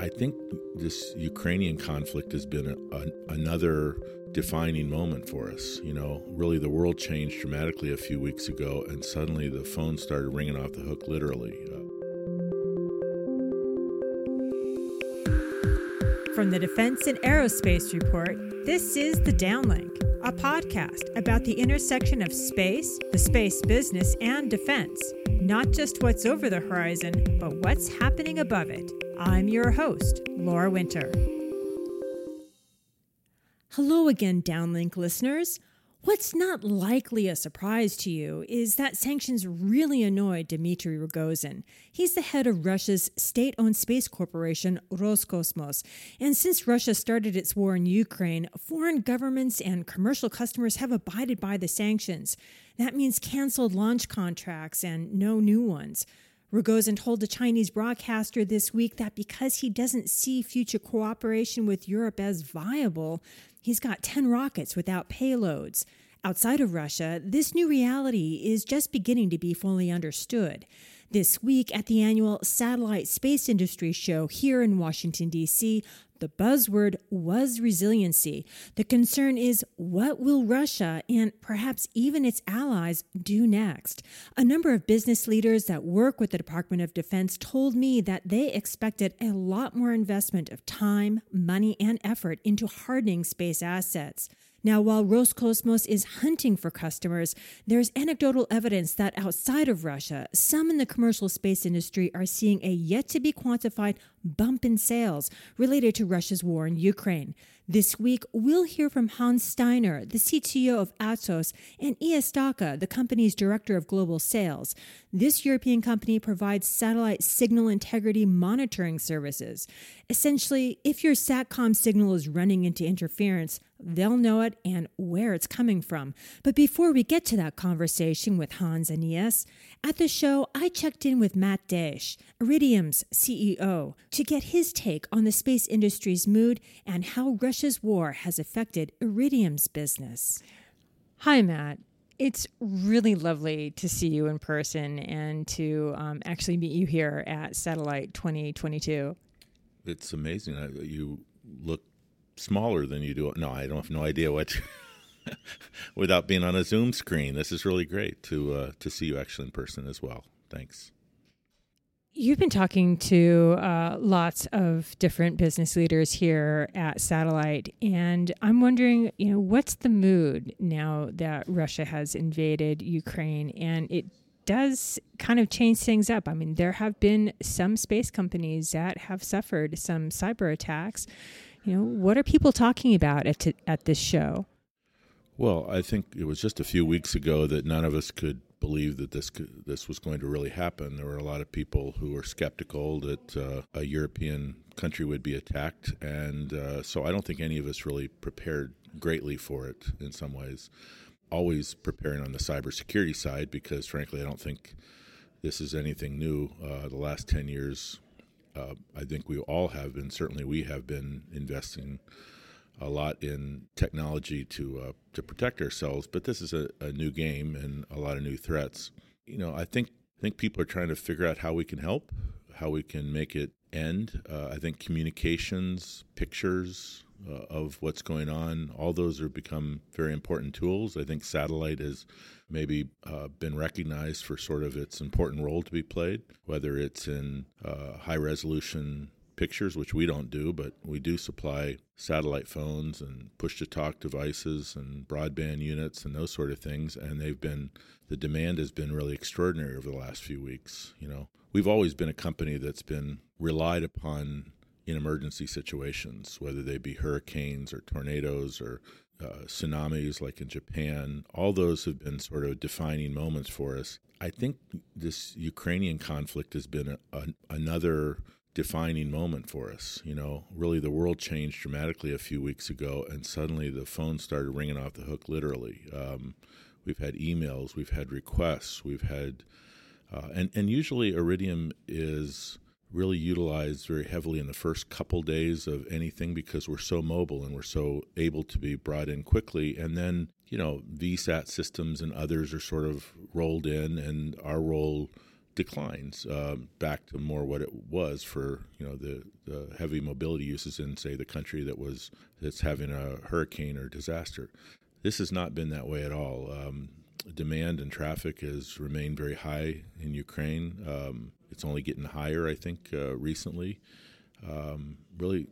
I think this Ukrainian conflict has been a, a, another defining moment for us. You know, really the world changed dramatically a few weeks ago, and suddenly the phone started ringing off the hook, literally. From the Defense and Aerospace Report, this is The Downlink, a podcast about the intersection of space, the space business, and defense. Not just what's over the horizon, but what's happening above it. I'm your host, Laura Winter. Hello again, Downlink listeners. What's not likely a surprise to you is that sanctions really annoyed Dmitry Rogozin. He's the head of Russia's state owned space corporation, Roscosmos. And since Russia started its war in Ukraine, foreign governments and commercial customers have abided by the sanctions. That means canceled launch contracts and no new ones. Rogozin told a Chinese broadcaster this week that because he doesn't see future cooperation with Europe as viable, he's got 10 rockets without payloads. Outside of Russia, this new reality is just beginning to be fully understood. This week at the annual Satellite Space Industry Show here in Washington, D.C., the buzzword was resiliency. The concern is what will Russia and perhaps even its allies do next? A number of business leaders that work with the Department of Defense told me that they expected a lot more investment of time, money, and effort into hardening space assets. Now, while Roscosmos is hunting for customers, there's anecdotal evidence that outside of Russia, some in the commercial space industry are seeing a yet to be quantified bump in sales related to Russia's war in Ukraine. This week, we'll hear from Hans Steiner, the CTO of Atos, and Eias Daka, the company's director of global sales. This European company provides satellite signal integrity monitoring services. Essentially, if your SATCOM signal is running into interference, they'll know it and where it's coming from. But before we get to that conversation with Hans and Eias, at the show, I checked in with Matt Desch, Iridium's CEO, to get his take on the space industry's mood and how Russia's war has affected Iridium's business. Hi, Matt. It's really lovely to see you in person and to um, actually meet you here at Satellite 2022. It's amazing. You look smaller than you do. No, I don't have no idea what. without being on a Zoom screen, this is really great to uh, to see you actually in person as well. Thanks. You've been talking to uh, lots of different business leaders here at Satellite, and I'm wondering, you know, what's the mood now that Russia has invaded Ukraine, and it does kind of change things up. I mean, there have been some space companies that have suffered some cyber attacks. You know, what are people talking about at t- at this show? Well, I think it was just a few weeks ago that none of us could believe that this this was going to really happen. There were a lot of people who were skeptical that uh, a European country would be attacked, and uh, so I don't think any of us really prepared greatly for it in some ways always preparing on the cybersecurity side because, frankly, I don't think this is anything new. Uh, the last 10 years, uh, I think we all have been, certainly we have been investing a lot in technology to uh, to protect ourselves. But this is a, a, new game and a lot of new threats. You know, I think I think people are trying to figure out how we can help, how we can make it end. Uh, I think communications, pictures, uh, of what's going on. All those have become very important tools. I think satellite has maybe uh, been recognized for sort of its important role to be played, whether it's in uh, high resolution pictures, which we don't do, but we do supply satellite phones and push to talk devices and broadband units and those sort of things. And they've been, the demand has been really extraordinary over the last few weeks. You know, we've always been a company that's been relied upon in emergency situations, whether they be hurricanes or tornadoes or uh, tsunamis like in Japan. All those have been sort of defining moments for us. I think this Ukrainian conflict has been a, a, another defining moment for us. You know, really the world changed dramatically a few weeks ago, and suddenly the phone started ringing off the hook, literally. Um, we've had emails, we've had requests, we've had, uh, and, and usually Iridium is really utilized very heavily in the first couple days of anything because we're so mobile and we're so able to be brought in quickly. And then, you know, VSAT systems and others are sort of rolled in, and our role declines uh, back to more what it was for you know the, the heavy mobility uses in say the country that was that's having a hurricane or disaster. This has not been that way at all. Um, demand and traffic has remained very high in Ukraine. Um, it's only getting higher, I think, uh, recently. Um, really,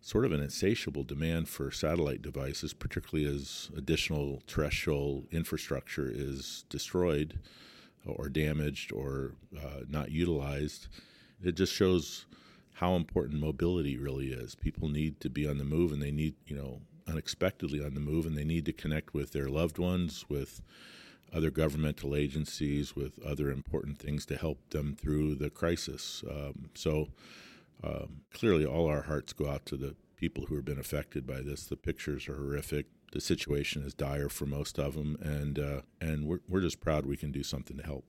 sort of an insatiable demand for satellite devices, particularly as additional terrestrial infrastructure is destroyed or damaged or uh, not utilized. It just shows how important mobility really is. People need to be on the move and they need, you know, unexpectedly on the move and they need to connect with their loved ones, with other governmental agencies, with other important things to help them through the crisis. Um, so um, clearly, all our hearts go out to the people who have been affected by this. The pictures are horrific. The situation is dire for most of them, and uh, and we're we're just proud we can do something to help.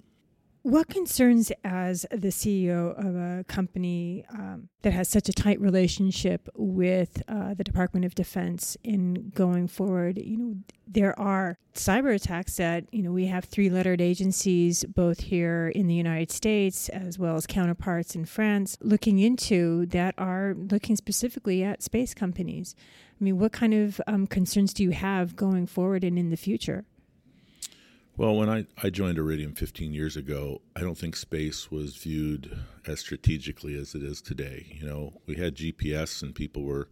What concerns as the CEO of a company um, that has such a tight relationship with uh, the Department of Defense in going forward? You know, there are cyber attacks that you know we have three-lettered agencies both here in the United States as well as counterparts in France looking into that are looking specifically at space companies. I mean, what kind of um, concerns do you have going forward and in the future? Well, when I, I joined Iridium 15 years ago, I don't think space was viewed as strategically as it is today. You know, we had GPS and people were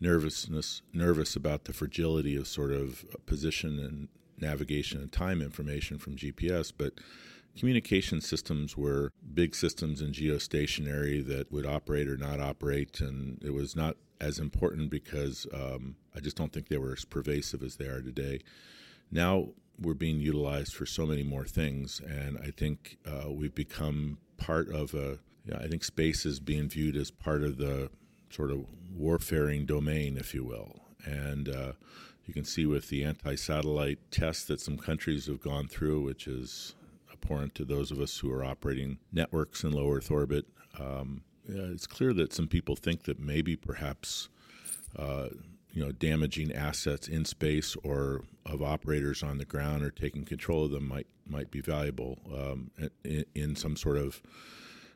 nervousness nervous about the fragility of sort of position and navigation and time information from GPS, but communication systems were big systems in geostationary that would operate or not operate, and it was not as important because um, I just don't think they were as pervasive as they are today. Now we're being utilized for so many more things, and I think uh, we've become part of a. I think space is being viewed as part of the sort of warfaring domain, if you will, and uh, you can see with the anti-satellite tests that some countries have gone through, which is abhorrent to those of us who are operating networks in low Earth orbit. Um, it's clear that some people think that maybe perhaps uh, you know damaging assets in space or of operators on the ground or taking control of them might might be valuable um, in, in, some sort of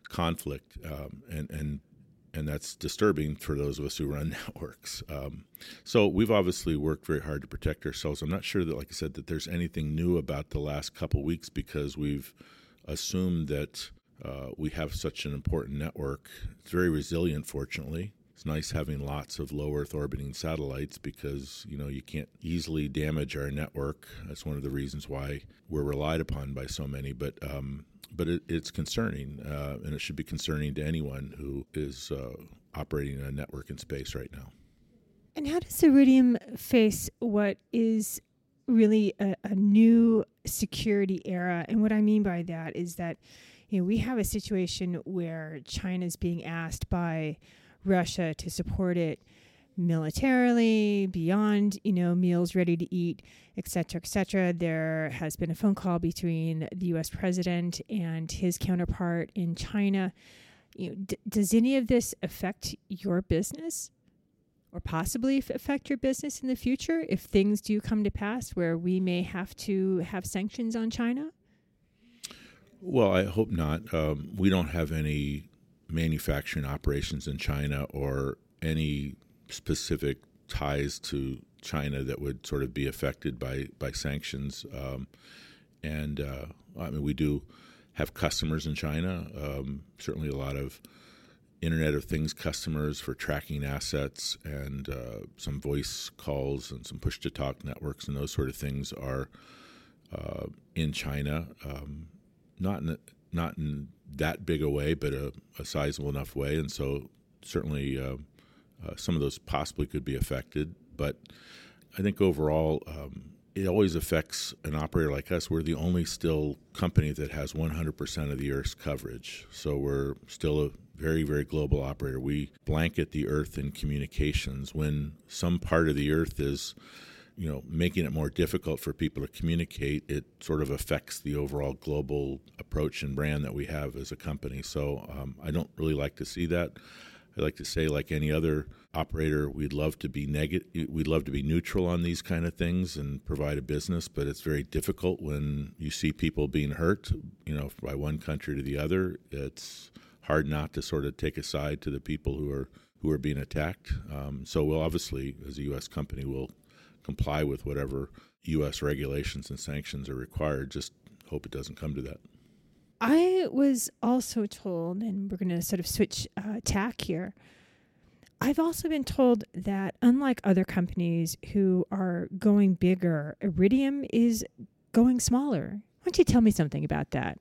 conflict um, and and and that's disturbing for those of us who run networks. Um, so we've obviously worked very hard to protect ourselves. I'm not sure that, like I said, that there's anything new about the last couple weeks because we've assumed that uh, we have such an important network. It's very resilient, fortunately. It's nice having lots of low Earth orbiting satellites because you know you can't easily damage our network. That's one of the reasons why we're relied upon by so many. But um, but it, it's concerning, uh, and it should be concerning to anyone who is uh, operating a network in space right now. And how does Iridium face what is really a, a new security era? And what I mean by that is that you know we have a situation where China is being asked by Russia to support it militarily, beyond, you know, meals ready to eat, et cetera, et cetera. There has been a phone call between the U.S. president and his counterpart in China. You know, d- does any of this affect your business? Or possibly affect your business in the future if things do come to pass where we may have to have sanctions on China? Well, I hope not. Um, we don't have any manufacturing operations in China or any specific ties to China that would sort of be affected by by sanctions. Um, and uh, I mean, we do have customers in China. Um, certainly, a lot of Internet of Things customers for tracking assets and uh, some voice calls and some push to talk networks and those sort of things are uh, in China. Um, not in not in that big a way, but a, a sizable enough way. And so certainly uh, uh, some of those possibly could be affected. But I think overall, um, it always affects an operator like us. We're the only still company that has 100% of the Earth's coverage. So we're still a very, very global operator. We blanket the Earth in communications. When some part of the Earth is you know, making it more difficult for people to communicate, it sort of affects the overall global approach and brand that we have as a company. So um, I don't really like to see that. I like to say, like any other operator, we'd love to be negative. We'd love to be neutral on these kind of things and provide a business, but it's very difficult when you see people being hurt. You know, by one country to the other, it's hard not to sort of take a side to the people who are who are being attacked. Um, so we'll obviously, as a U.S. company, will comply with whatever U.S. regulations and sanctions are required. Just hope it doesn't come to that. I was also told, and we're going to sort of switch uh, tack here. I've also been told that unlike other companies who are going bigger, Iridium is going smaller. Why don't you tell me something about that?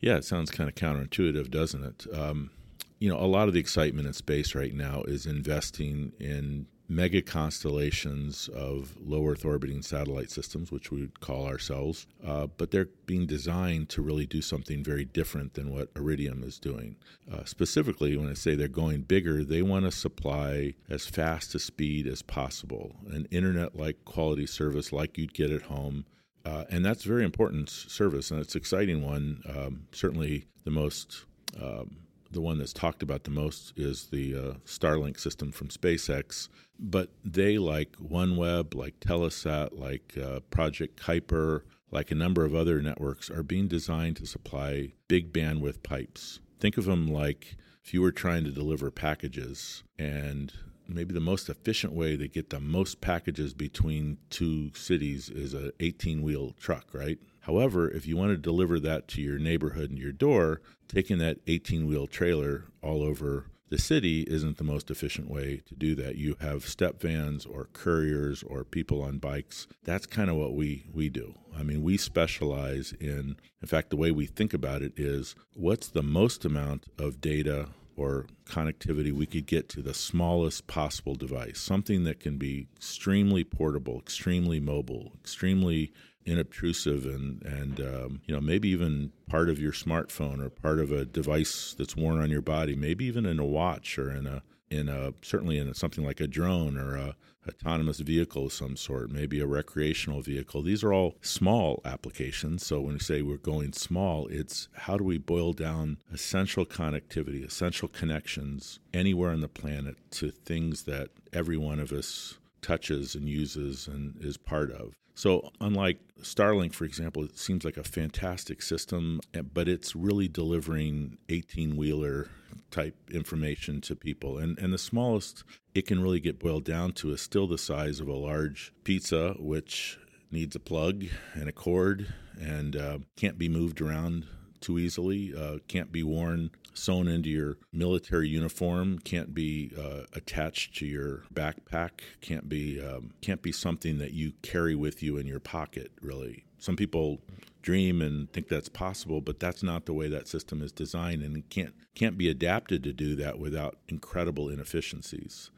Yeah, it sounds kind of counterintuitive, doesn't it? Um, you know, a lot of the excitement in space right now is investing in mega constellations of low Earth orbiting satellite systems, which we would call ourselves, uh, but they're being designed to really do something very different than what Iridium is doing. Uh, specifically, when I say they're going bigger, they want to supply as fast a speed as possible, an internet like quality service like you'd get at home. Uh, and that's very important service, and it's an exciting one. Um, certainly, the most um, the one that's talked about the most is the uh, Starlink system from SpaceX. But they, like OneWeb, like Telesat, like uh, Project Kuiper, like a number of other networks, are being designed to supply big bandwidth pipes. Think of them like if you were trying to deliver packages and maybe the most efficient way to get the most packages between two cities is a 18 wheel truck, right? However, if you want to deliver that to your neighborhood and your door, taking that 18 wheel trailer all over the city isn't the most efficient way to do that. You have step vans or couriers or people on bikes. That's kind of what we, we do. I mean, we specialize in, in fact, the way we think about it is what's the most amount of data or connectivity we could get to the smallest possible device, something that can be extremely portable, extremely mobile, extremely inobtrusive and and um, you know maybe even part of your smartphone or part of a device that's worn on your body maybe even in a watch or in a in a certainly in a, something like a drone or a autonomous vehicle of some sort, maybe a recreational vehicle. These are all small applications. So when we say we're going small, it's how do we boil down essential connectivity, essential connections anywhere on the planet to things that every one of us touches and uses and is part of. So, unlike Starlink, for example, it seems like a fantastic system, but it's really delivering 18 wheeler type information to people. And, and the smallest it can really get boiled down to is still the size of a large pizza, which needs a plug and a cord and uh, can't be moved around too easily, uh, can't be worn sewn into your military uniform, can't be uh, attached to your backpack, can't be um, can't be something that you carry with you in your pocket. Really, some people dream and think that's possible, but that's not the way that system is designed, and can't can't be adapted to do that without incredible inefficiencies.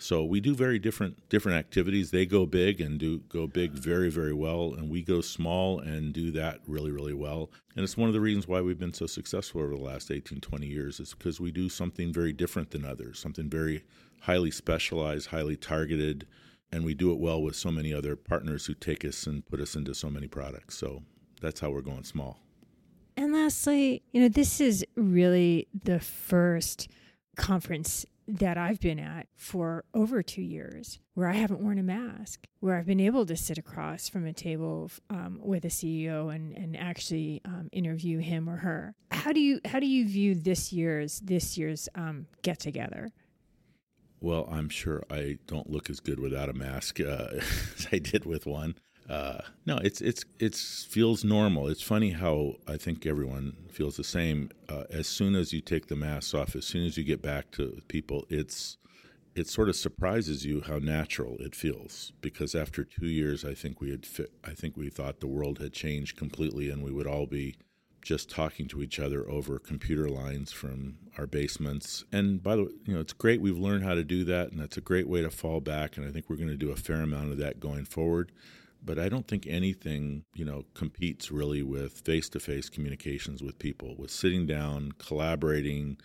So we do very different different activities. They go big and do go big very very well, and we go small and do that really really well. And it's one of the reasons why we've been so successful over the last 18 20 years is because we do something very different than others, something very highly specialized, highly targeted, and we do it well with so many other partners who take us and put us into so many products. So that's how we're going small. And lastly, you know, this is really the first conference that I've been at for over two years where I haven't worn a mask, where I've been able to sit across from a table um, with a CEO and, and actually um, interview him or her. How do you how do you view this year's this year's um, get together? Well, I'm sure I don't look as good without a mask uh, as I did with one. Uh, no, it's it's it's feels normal. It's funny how I think everyone feels the same. Uh, as soon as you take the mask off, as soon as you get back to people, it's it sort of surprises you how natural it feels. Because after two years, I think we had I think we thought the world had changed completely, and we would all be just talking to each other over computer lines from our basements. And by the way, you know, it's great we've learned how to do that, and that's a great way to fall back. And I think we're going to do a fair amount of that going forward but I don't think anything, you know, competes really with face-to-face communications with people, with sitting down, collaborating,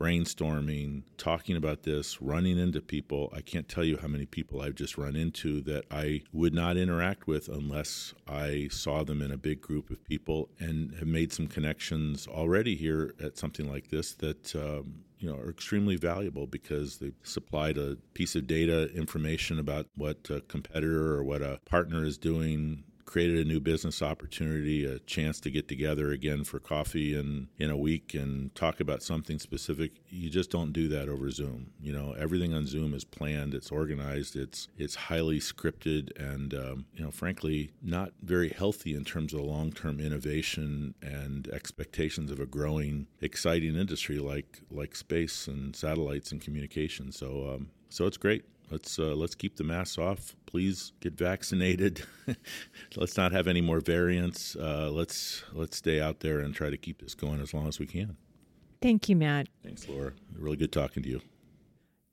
brainstorming, talking about this, running into people. I can't tell you how many people I've just run into that I would not interact with unless I saw them in a big group of people and have made some connections already here at something like this that um, you know are extremely valuable because they supplied a piece of data information about what a competitor or what a partner is doing created a new business opportunity, a chance to get together again for coffee in, in a week and talk about something specific. You just don't do that over Zoom. You know, everything on Zoom is planned, it's organized, it's it's highly scripted, and um, you know, frankly, not very healthy in terms of long term innovation and expectations of a growing, exciting industry like like space and satellites and communication. So um, so it's great. Let's uh, let's keep the masks off. Please get vaccinated. let's not have any more variants. Uh, let's let's stay out there and try to keep this going as long as we can. Thank you, Matt. Thanks, Laura. Really good talking to you.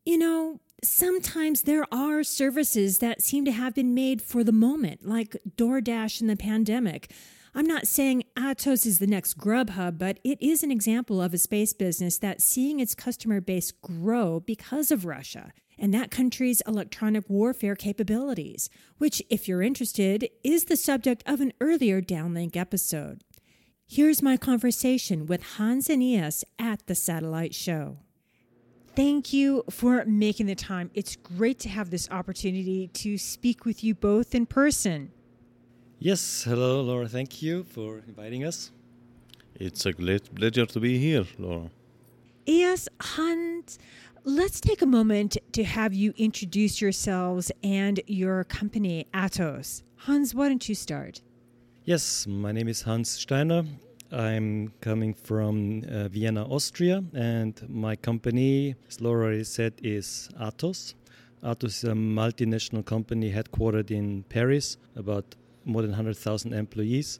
You know, sometimes there are services that seem to have been made for the moment, like DoorDash in the pandemic. I'm not saying Atos is the next Grubhub, but it is an example of a space business that's seeing its customer base grow because of Russia and that country's electronic warfare capabilities, which, if you're interested, is the subject of an earlier Downlink episode. Here's my conversation with Hans Aeneas at the Satellite Show. Thank you for making the time. It's great to have this opportunity to speak with you both in person. Yes, hello, Laura. Thank you for inviting us. It's a great pleasure to be here, Laura. Yes, Hans, Let's take a moment to have you introduce yourselves and your company, Atos. Hans, why don't you start? Yes, my name is Hans Steiner. I'm coming from uh, Vienna, Austria, and my company, as Laura already said, is Atos. Atos is a multinational company headquartered in Paris, about more than 100,000 employees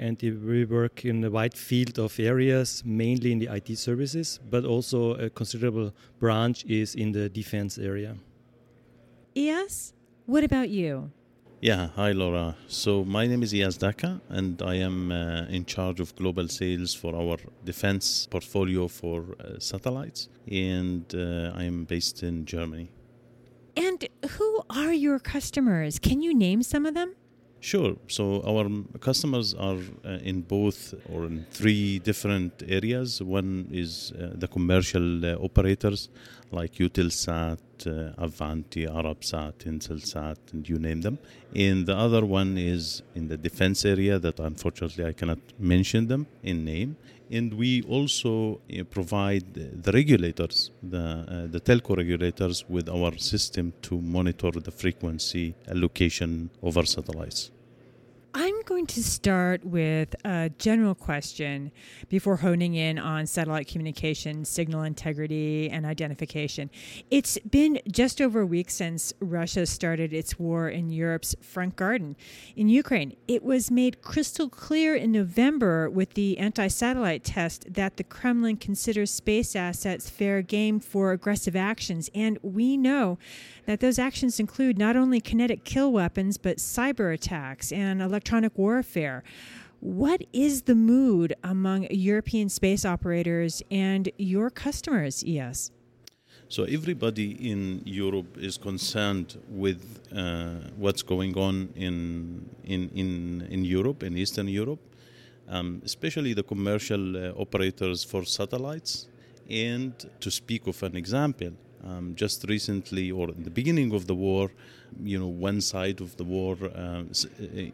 and we work in a wide field of areas, mainly in the IT services, but also a considerable branch is in the defense area. Yes. What about you? Yeah, hi Laura. So my name is Eias Daka, and I am uh, in charge of global sales for our defense portfolio for uh, satellites, and uh, I am based in Germany. And who are your customers? Can you name some of them? Sure. So our customers are uh, in both or in three different areas. One is uh, the commercial uh, operators like Eutelsat, uh, Avanti, Arabsat, Intelsat, and you name them. And the other one is in the defense area that unfortunately I cannot mention them in name and we also uh, provide the regulators, the, uh, the telco regulators, with our system to monitor the frequency allocation over satellites. Going to start with a general question before honing in on satellite communication, signal integrity, and identification. It's been just over a week since Russia started its war in Europe's front garden in Ukraine. It was made crystal clear in November with the anti satellite test that the Kremlin considers space assets fair game for aggressive actions. And we know that those actions include not only kinetic kill weapons, but cyber attacks and electronic warfare. What is the mood among European space operators and your customers, Eias? So everybody in Europe is concerned with uh, what's going on in, in, in, in Europe, in Eastern Europe, um, especially the commercial uh, operators for satellites. And to speak of an example, um, just recently, or in the beginning of the war, you know, one side of the war uh,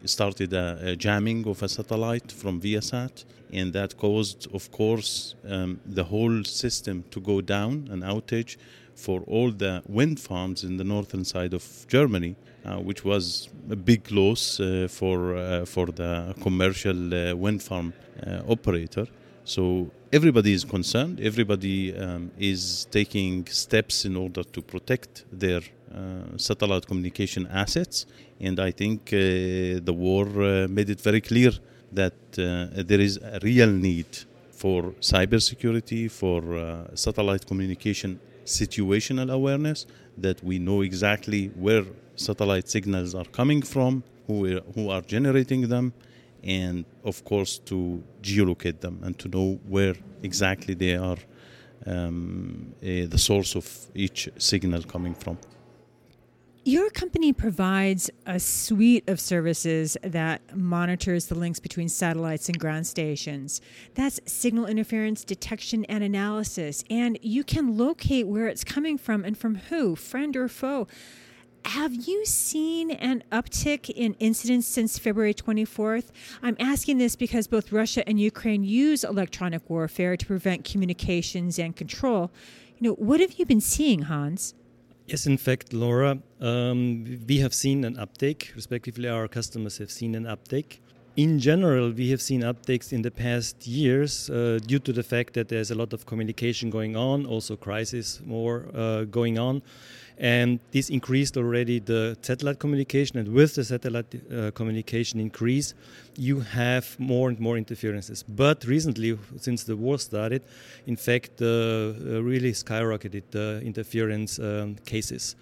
started a, a, jamming of a satellite from Viasat, and that caused, of course, um, the whole system to go down, an outage for all the wind farms in the northern side of Germany, uh, which was a big loss uh, for uh, for the commercial uh, wind farm uh, operator. So everybody is concerned. Everybody um, is taking steps in order to protect their uh, satellite communication assets. And I think uh, the war uh, made it very clear that uh, there is a real need for cybersecurity, for uh, satellite communication situational awareness, that we know exactly where satellite signals are coming from, who, who are generating them, and of course to geolocate them and to know where exactly they are um, uh, the source of each signal coming from. Your company provides a suite of services that monitors the links between satellites and ground stations. That's signal interference detection and analysis, and you can locate where it's coming from and from who, friend or foe. Have you seen an uptick in incidents since February 24th? I'm asking this because both Russia and Ukraine use electronic warfare to prevent communications and control. You know, what have you been seeing, Hans? Yes, in fact, Laura, um, we have seen an uptake, respectively, our customers have seen an uptake. In general, we have seen uptakes in the past years uh, due to the fact that there's a lot of communication going on, also crisis more uh, going on. And this increased already the satellite communication, and with the satellite uh, communication increase, you have more and more interferences. But recently, since the war started, in fact, uh, really skyrocketed the interference um, cases.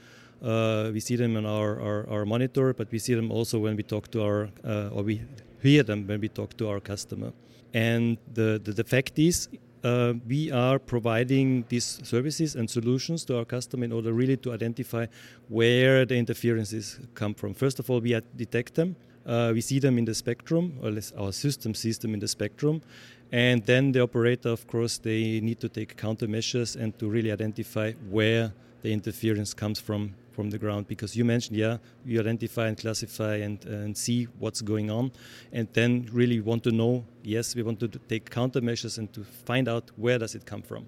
Uh, we see them on our, our, our, monitor, but we see them also when we talk to our, uh, or we hear them when we talk to our customer. And the, the, the fact is, uh, we are providing these services and solutions to our customer in order really to identify where the interferences come from. First of all, we detect them. Uh, we see them in the spectrum, or our system sees them in the spectrum, and then the operator, of course, they need to take countermeasures and to really identify where the interference comes from from the ground because you mentioned yeah you identify and classify and, and see what's going on and then really want to know yes we want to take countermeasures and to find out where does it come from.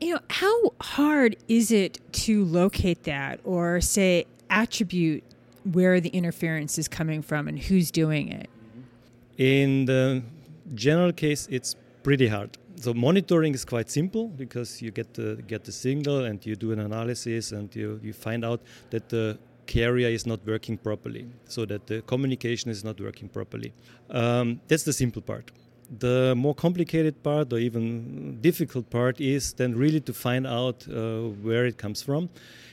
You know how hard is it to locate that or say attribute where the interference is coming from and who's doing it? In the general case it's pretty hard so monitoring is quite simple because you get the get the signal and you do an analysis and you, you find out that the carrier is not working properly, so that the communication is not working properly. Um, that's the simple part. The more complicated part, or even difficult part, is then really to find out uh, where it comes from.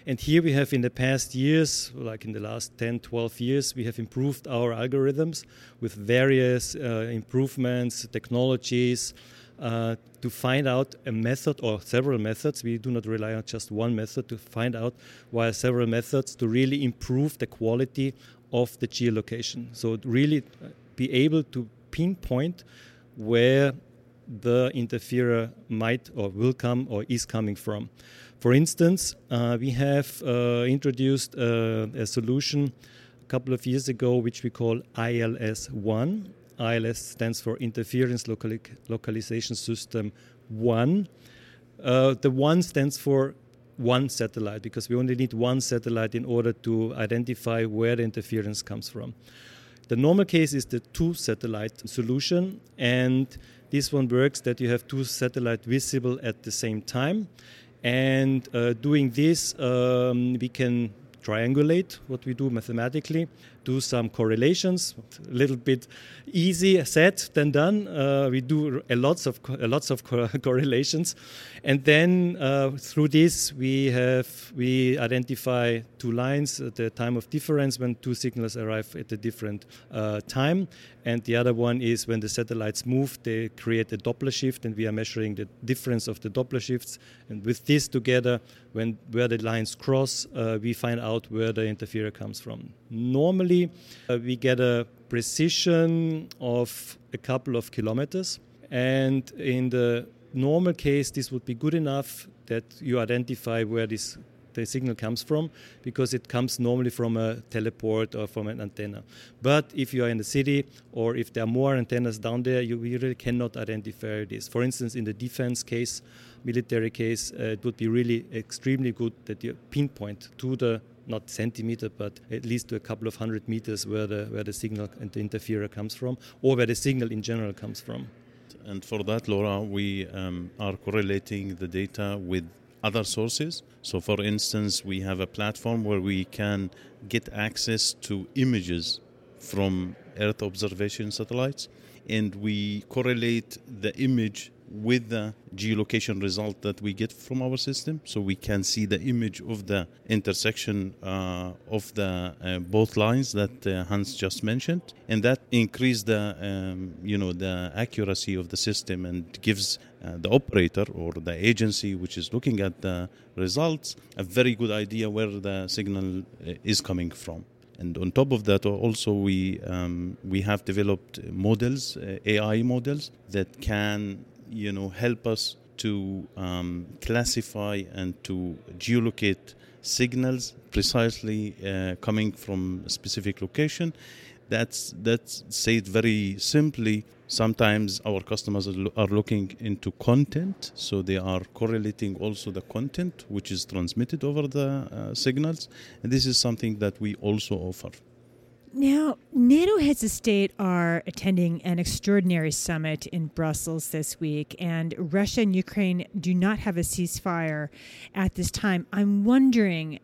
And here we have, in the past years, like in the last 10, 12 years, we have improved our algorithms with various uh, improvements, technologies, uh, to find out a method or several methods. We do not rely on just one method to find out via several methods to really improve the quality of the geolocation. So, really uh, be able to pinpoint where the interferer might or will come or is coming from. For instance, uh, we have uh, introduced uh, a solution a couple of years ago which we call ILS 1 ILS stands for Interference Locali- Localization System 1. Uh, the 1 stands for one satellite because we only need one satellite in order to identify where the interference comes from. The normal case is the two satellite solution, and this one works that you have two satellites visible at the same time. And uh, doing this, um, we can triangulate what we do mathematically, do some correlations. A little bit easy said than done. Uh, we do a lots of a lots of co correlations, and then uh, through this we have we identify two lines at the time of difference when two signals arrive at a different uh, time, and the other one is when the satellites move, they create a Doppler shift, and we are measuring the difference of the Doppler shifts. And with this together, when where the lines cross, uh, we find out where the interferer comes from. Normally, uh, we get a precision of a couple of kilometers, and in the normal case, this would be good enough that you identify where this the signal comes from because it comes normally from a teleport or from an antenna. But if you are in the city or if there are more antennas down there, you really cannot identify this. For instance, in the defense case, military case, uh, it would be really extremely good that you pinpoint to the not centimeter, but at least to a couple of hundred meters where the where the signal and the interferer comes from, or where the signal in general comes from. And for that, Laura, we um, are correlating the data with other sources. So, for instance, we have a platform where we can get access to images from Earth observation satellites, and we correlate the image with the geolocation result that we get from our system so we can see the image of the intersection uh, of the uh, both lines that uh, Hans just mentioned and that increase the um, you know the accuracy of the system and gives uh, the operator or the agency which is looking at the results a very good idea where the signal uh, is coming from. And on top of that, also we um, we have developed models, uh, AI models that can you know help us to um, classify and to geolocate signals precisely uh, coming from a specific location. That's that's said very simply. Sometimes our customers are looking into content, so they are correlating also the content which is transmitted over the uh, signals, and this is something that we also offer. Now, NATO heads of state are attending an extraordinary summit in Brussels this week, and Russia and Ukraine do not have a ceasefire at this time. I'm wondering,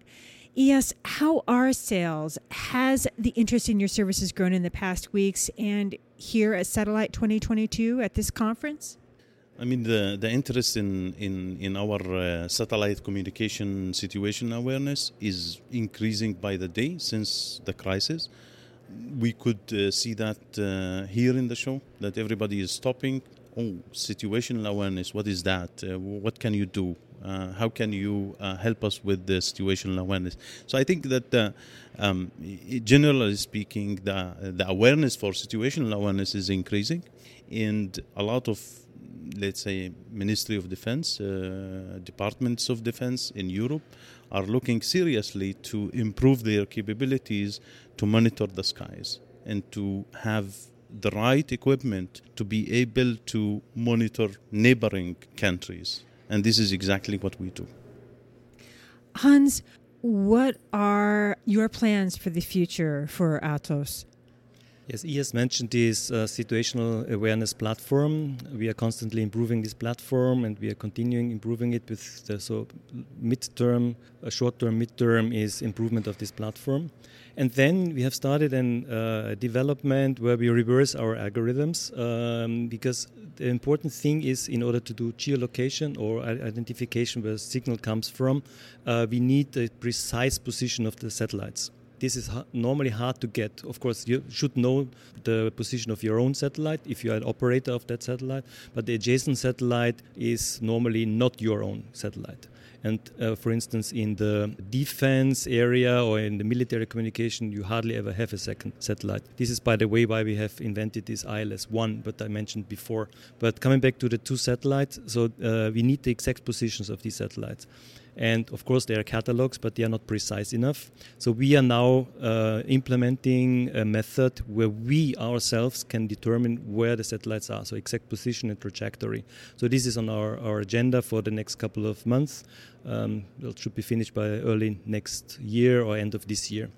Eias, how are sales? Has the interest in your services grown in the past weeks and here at Satellite 2022 at this conference? I mean, the, the interest in, in, in our uh, satellite communication situation awareness is increasing by the day since the crisis we could uh, see that uh, here in the show that everybody is stopping. Oh situational awareness what is that? Uh, what can you do? Uh, how can you uh, help us with the situational awareness? So i think that uh, um, generally speaking the, the awareness for situational awareness is increasing and a lot of let's say ministry of defense departments of defense in europe are looking seriously to improve their capabilities to monitor the skies and to have the right equipment to be able to monitor neighboring countries. And this is exactly what we do. Hans, what are your plans for the future for Atos? Yes, Eias mentioned this uh, situational awareness platform. We are constantly improving this platform, and we are continuing improving it with the so midterm, uh, short-term, midterm is improvement of this platform. And then we have started a uh, development where we reverse our algorithms um, because the important thing is in order to do geolocation or identification where signal comes from, uh, we need the precise position of the satellites. This is normally hard to get. Of course, you should know the position of your own satellite if you are an operator of that satellite, but the adjacent satellite is normally not your own satellite. And uh, for instance, in the defense area or in the military communication, you hardly ever have a second satellite. This is, by the way, why we have invented this ILS 1, but I mentioned before. But coming back to the two satellites, so uh, we need the exact positions of these satellites. And of course, there are catalogs, but they are not precise enough. So we are now uh, implementing a method where we ourselves can determine where the satellites are, so exact position and trajectory. So this is on our, our agenda for the next couple of months. Um, it should be finished by early next year or end of this year.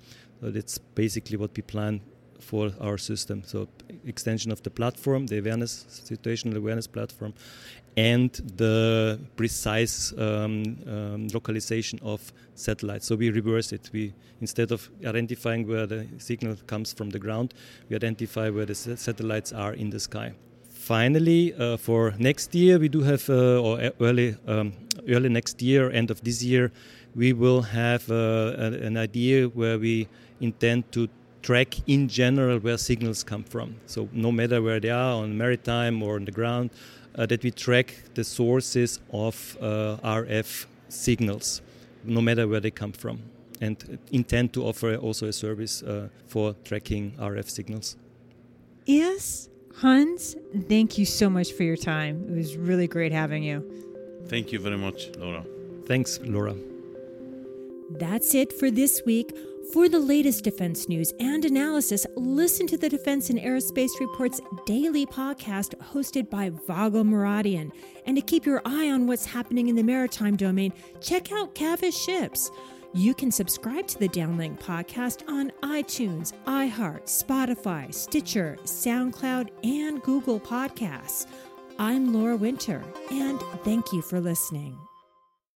So that's basically what we plan for our system. So extension of the platform, the awareness, situational awareness platform, and the precise um, um, localization of satellites. So we reverse it. We instead of identifying where the signal comes from the ground, we identify where the satellites are in the sky. Finally, uh, for next year, we do have, uh, or early um, early next year, end of this year, we will have uh, an idea where we intend to track in general where signals come from. So no matter where they are on maritime or on the ground, that we track the sources of uh, RF signals, no matter where they come from, and intend to offer also a service uh, for tracking RF signals. Yes, Hans, thank you so much for your time. It was really great having you. Thank you very much, Laura. Thanks, Laura. That's it for this week. For the latest defense news and analysis, listen to the Defense and Aerospace Reports daily podcast hosted by Vago Muradian. And to keep your eye on what's happening in the maritime domain, check out Cavas Ships. You can subscribe to the Downlink podcast on iTunes, iHeart, Spotify, Stitcher, SoundCloud, and Google Podcasts. I'm Laura Winter, and thank you for listening.